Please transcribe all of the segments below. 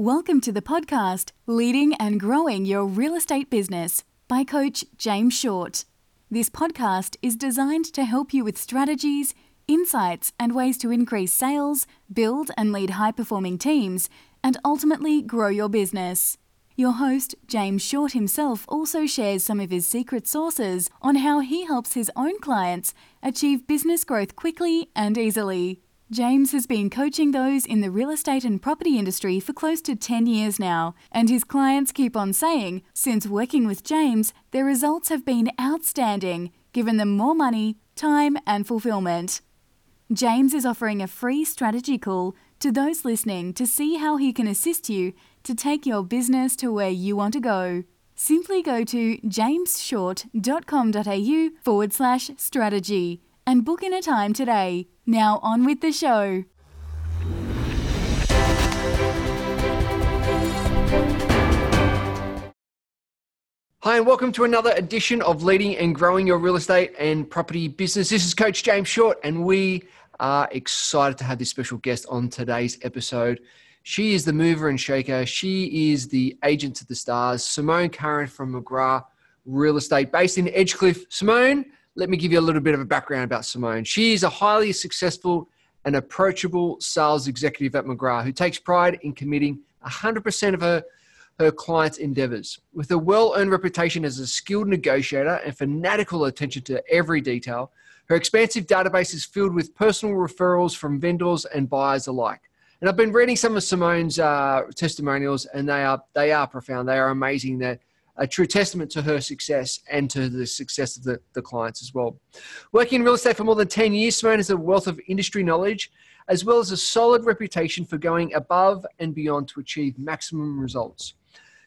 Welcome to the podcast Leading and Growing Your Real Estate Business by Coach James Short. This podcast is designed to help you with strategies, insights, and ways to increase sales, build and lead high performing teams, and ultimately grow your business. Your host, James Short himself, also shares some of his secret sources on how he helps his own clients achieve business growth quickly and easily. James has been coaching those in the real estate and property industry for close to 10 years now, and his clients keep on saying, since working with James, their results have been outstanding, given them more money, time, and fulfillment. James is offering a free strategy call to those listening to see how he can assist you to take your business to where you want to go. Simply go to jamesshort.com.au forward slash strategy and book in a time today. Now, on with the show. Hi, and welcome to another edition of Leading and Growing Your Real Estate and Property Business. This is Coach James Short, and we are excited to have this special guest on today's episode. She is the mover and shaker. She is the agent to the stars, Simone Curran from McGrath Real Estate, based in Edgecliff. Simone, let me give you a little bit of a background about Simone. She is a highly successful and approachable sales executive at McGrath who takes pride in committing 100% of her, her clients' endeavors. With a well earned reputation as a skilled negotiator and fanatical attention to every detail, her expansive database is filled with personal referrals from vendors and buyers alike. And I've been reading some of Simone's uh, testimonials, and they are they are profound. They are amazing. They're a true testament to her success and to the success of the, the clients as well. Working in real estate for more than 10 years, Simone has a wealth of industry knowledge as well as a solid reputation for going above and beyond to achieve maximum results.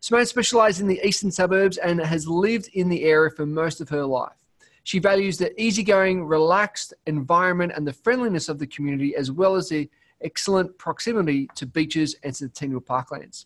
Simone specializes in the eastern suburbs and has lived in the area for most of her life. She values the easygoing, relaxed environment and the friendliness of the community, as well as the excellent proximity to beaches and Centennial Parklands.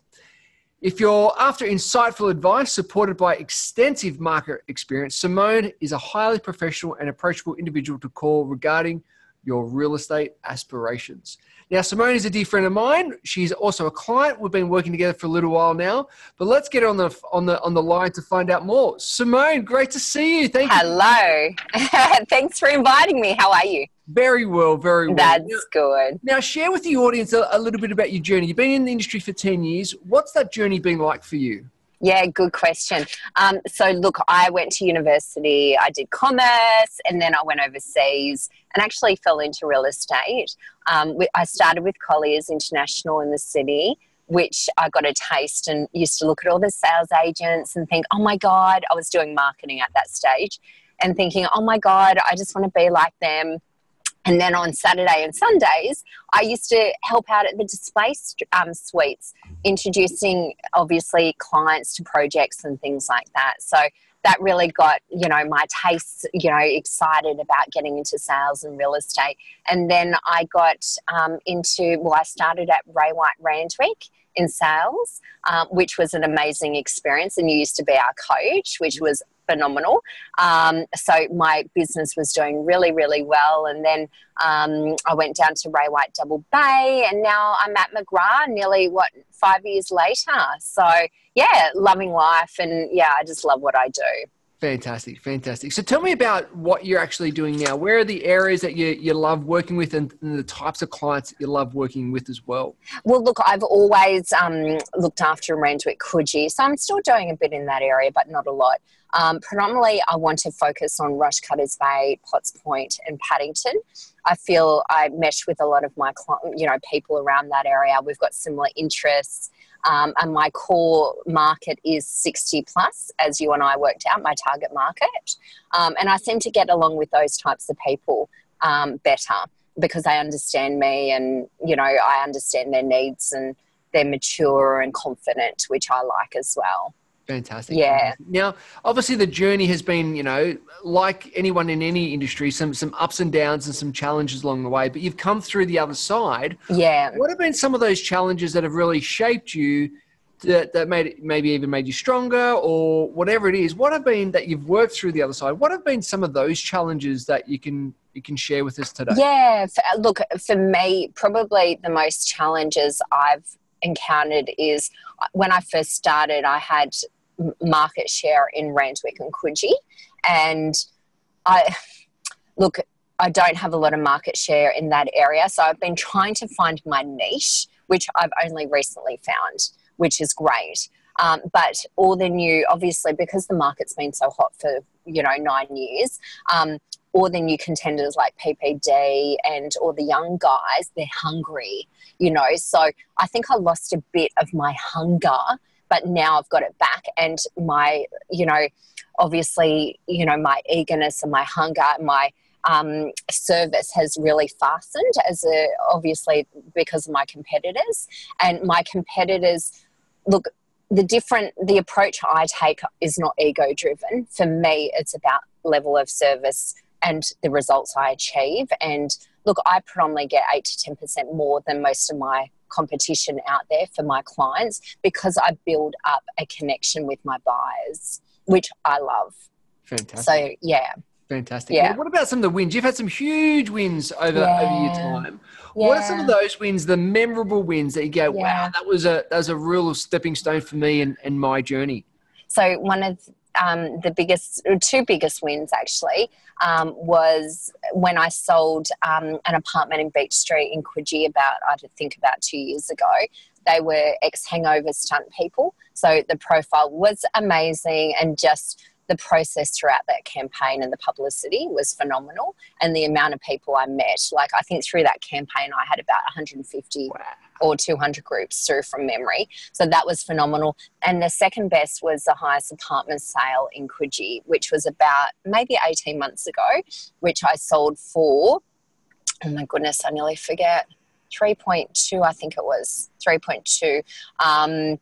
If you're after insightful advice supported by extensive market experience, Simone is a highly professional and approachable individual to call regarding your real estate aspirations. Now, Simone is a dear friend of mine. She's also a client. We've been working together for a little while now. But let's get on the on the on the line to find out more. Simone, great to see you. Thank Hello. you. Hello. Thanks for inviting me. How are you? Very well, very well. That's now, good. Now, share with the audience a, a little bit about your journey. You've been in the industry for 10 years. What's that journey been like for you? Yeah, good question. Um, so, look, I went to university, I did commerce, and then I went overseas and actually fell into real estate. Um, I started with Colliers International in the city, which I got a taste and used to look at all the sales agents and think, oh my God, I was doing marketing at that stage and thinking, oh my God, I just want to be like them. And then on Saturday and Sundays, I used to help out at the display um, suites, introducing obviously clients to projects and things like that. So that really got you know my tastes you know excited about getting into sales and real estate. And then I got um, into well, I started at Ray White Randwick in sales, um, which was an amazing experience. And you used to be our coach, which was phenomenal. Um, so my business was doing really, really well. And then um, I went down to Ray White Double Bay, and now I'm at McGrath nearly, what, five years later. So, yeah, loving life. And yeah, I just love what I do. Fantastic, fantastic. So tell me about what you're actually doing now. Where are the areas that you, you love working with and, and the types of clients that you love working with as well? Well, look, I've always um, looked after and ran to at Coogee, so I'm still doing a bit in that area, but not a lot. Um, predominantly, I want to focus on Rushcutters Bay, Potts Point, and Paddington. I feel I mesh with a lot of my, you know, people around that area. We've got similar interests. Um, and my core market is 60 plus, as you and I worked out, my target market. Um, and I seem to get along with those types of people um, better because they understand me and, you know, I understand their needs and they're mature and confident, which I like as well. Fantastic. Yeah. Now, obviously, the journey has been, you know, like anyone in any industry, some some ups and downs and some challenges along the way. But you've come through the other side. Yeah. What have been some of those challenges that have really shaped you? That, that made maybe even made you stronger or whatever it is what have been that you've worked through the other side what have been some of those challenges that you can you can share with us today yeah look for me probably the most challenges i've encountered is uh, when I first started, I had market share in Randwick and Coogee, and I look. I don't have a lot of market share in that area, so I've been trying to find my niche, which I've only recently found, which is great. Um, but all the new, obviously, because the market's been so hot for you know nine years, um, all the new contenders like PPD and all the young guys, they're hungry, you know. So I think I lost a bit of my hunger, but now I've got it back. And my, you know, obviously, you know, my eagerness and my hunger, my um, service has really fastened as a, obviously because of my competitors. And my competitors, look, the different the approach I take is not ego driven. For me, it's about level of service and the results I achieve. And look, I predominantly get 8 to 10% more than most of my competition out there for my clients because I build up a connection with my buyers, which I love. Fantastic. So, yeah. Fantastic. Yeah. Well, what about some of the wins? You've had some huge wins over, Yeah. over your time. What are some of those wins, the memorable wins that you go, wow, that was a that was a real stepping stone for me and, and my journey? So one of um, the biggest, two biggest wins actually, um, was when I sold um, an apartment in Beach Street in Coogee about, I think about two years ago. They were ex-hangover stunt people, so the profile was amazing, and just the process throughout that campaign and the publicity was phenomenal. And the amount of people I met, like I think through that campaign, I had about 150 Wow. Or 200 groups through from memory. So that was phenomenal. And the second best was the highest apartment sale in Coogee, which was about maybe 18 months ago, which I sold for, oh my goodness, I nearly forget, 3.2, I think it was, 3.2. Um,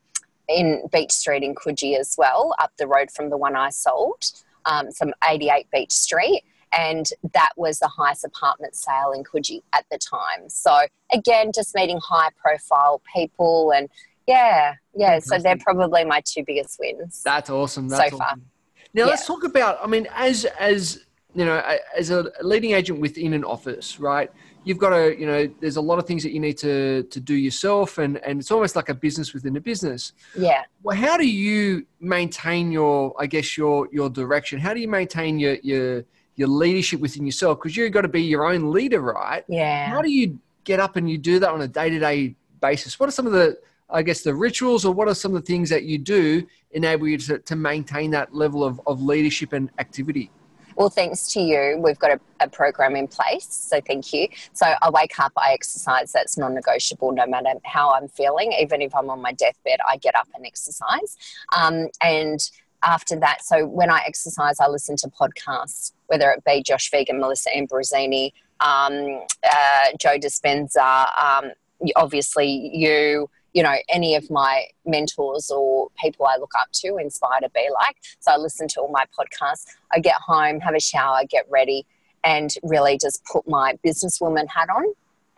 in Beach Street in Coogee as well, up the road from the one I sold, um, some 88 Beach Street. And that was the highest apartment sale in Coogee at the time. So, again, just meeting high profile people and yeah, yeah. So, they're probably my two biggest wins. That's awesome. So That's far. awesome. Now let's talk about. I mean, as as you know, a- as a leading agent within an office, right? You've got to, you know, there's a lot of things that you need to to do yourself, and and it's almost like a business within a business. Yeah. Well, how do you maintain your, I guess, your your direction? How do you maintain your your your leadership within yourself? Because you've got to be your own leader, right? Yeah. How do you get up and you do that on a day to day basis? What are some of the, I guess, the rituals, or what are some of the things that you do enable you to, to maintain that level of, of leadership and activity? Well, thanks to you, we've got a, a program in place. So thank you. So I wake up, I exercise. That's non-negotiable, no matter how I'm feeling. Even if I'm on my deathbed, I get up and exercise. Um, and after that, so when I exercise, I listen to podcasts, whether it be Josh Vegan, Melissa Ambrosini, um, uh, Joe Dispenza, um, obviously you, you know, any of my mentors or people I look up to, inspire to be like. So I listen to all my podcasts. I get home, have a shower, get ready, and really just put my businesswoman hat on.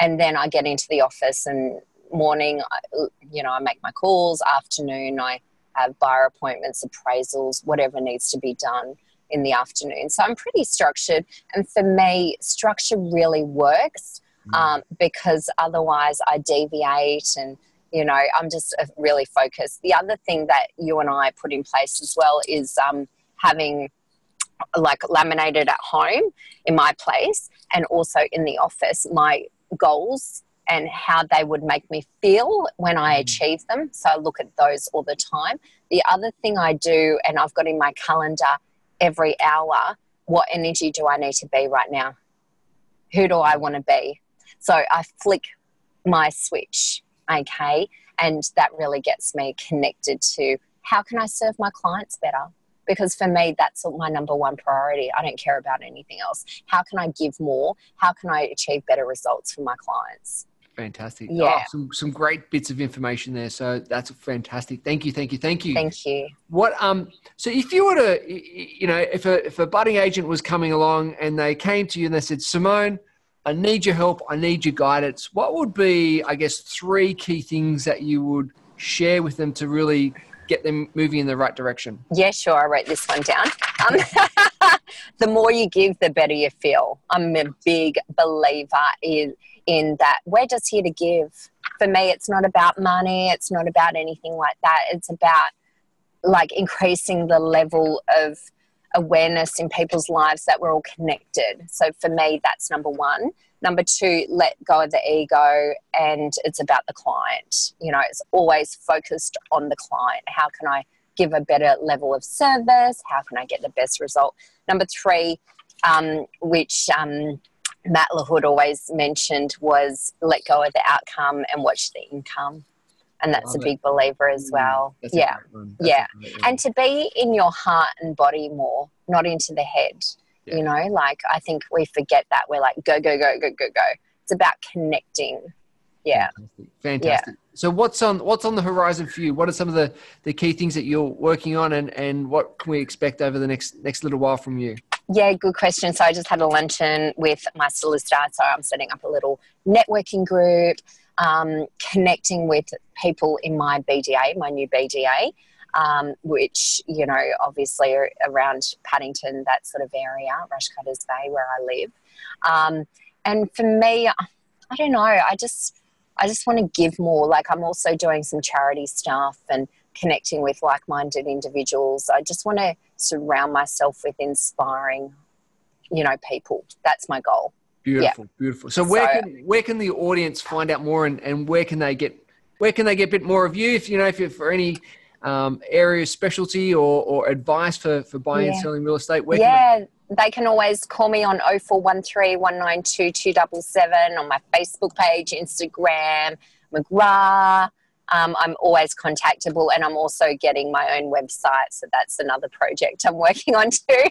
And then I get into the office and morning, you know, I make my calls. Afternoon, I have buyer appointments, appraisals, whatever needs to be done in the afternoon. So I'm pretty structured. And for me, structure really works um, because otherwise I deviate and you know i'm just uh, really focused the other thing that you and i put in place as well is um, having like laminated at home in my place and also in the office my goals and how they would make me feel when i Mhm. achieve them so i look at those all the time the other thing i do and i've got in my calendar every hour what energy do i need to be right now who do i want to be so I flick my switch, okay? And that really gets me connected to how can I serve my clients better? Because for me, that's my number one priority. I don't care about anything else. How can I give more? How can I achieve better results for my clients? Fantastic. Yeah. Oh, some, some great bits of information there. So that's fantastic. Thank you. Thank you. Thank you. Thank you. What um so if you were to you know if a if a budding agent was coming along and they came to you and they said Simone I need your help I need your guidance what would be I guess three key things that you would share with them to really get them moving in the right direction Yeah, sure. I wrote this one down. Um, the more you give, the better you feel. I'm a big believer in in that. We're just here to give. for me, it's not about money. It's not about anything like that. It's about like increasing the level of awareness in people's lives that we're all connected. So for me, that's number one. Number two, let go of the ego and it's about the client. You know, it's always focused on the client. How can I give a better level of service? How can I get the best result? Number three, um, which um, Matt Lahood always mentioned, was let go of the outcome and watch the income. And that's a big believer as well. That's yeah. great one. That's a Yeah. And to be in your heart and body more, not into the head. Yeah. You know, like I think we forget that. We're like, go, go, go, go, go, go. It's about connecting. Yeah. Fantastic. Fantastic. So what's on what's on the horizon for you? What are some of the, the key things that you're working on and, and what can we expect over the next next little while from you? Yeah, good question. So I just had a luncheon with my solicitor. So I'm setting up a little networking group, um, connecting with people in my BDA, my new BDA, um, which, you know, obviously around Paddington, that sort of area, Rushcutters Bay, where I live. Um, and for me, I don't know, I just, I just want to give more. Like I'm also doing some charity stuff and connecting with like-minded individuals. I just want to surround myself with inspiring, you know, people. That's my goal. Beautiful, beautiful. So where So- can where can the audience find out more and, and where can they get where can they get a bit more of you if you know if you're for any um, area of specialty or, or advice for, for buying and selling real estate? Where can yeah, they can always call me on 0413 192 277 on my Facebook page, Instagram, McGrath. Um, I'm always contactable and I'm also getting my own website. So that's another project I'm working on too.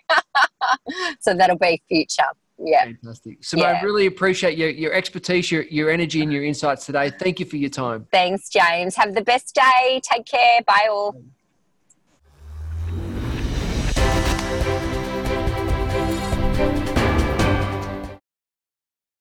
so that'll be future. Yeah. Fantastic. So Yeah. really appreciate your, your expertise, your, your energy, and your insights today. Thank you for your time. Thanks, James. Have the best day. Take care. Bye all.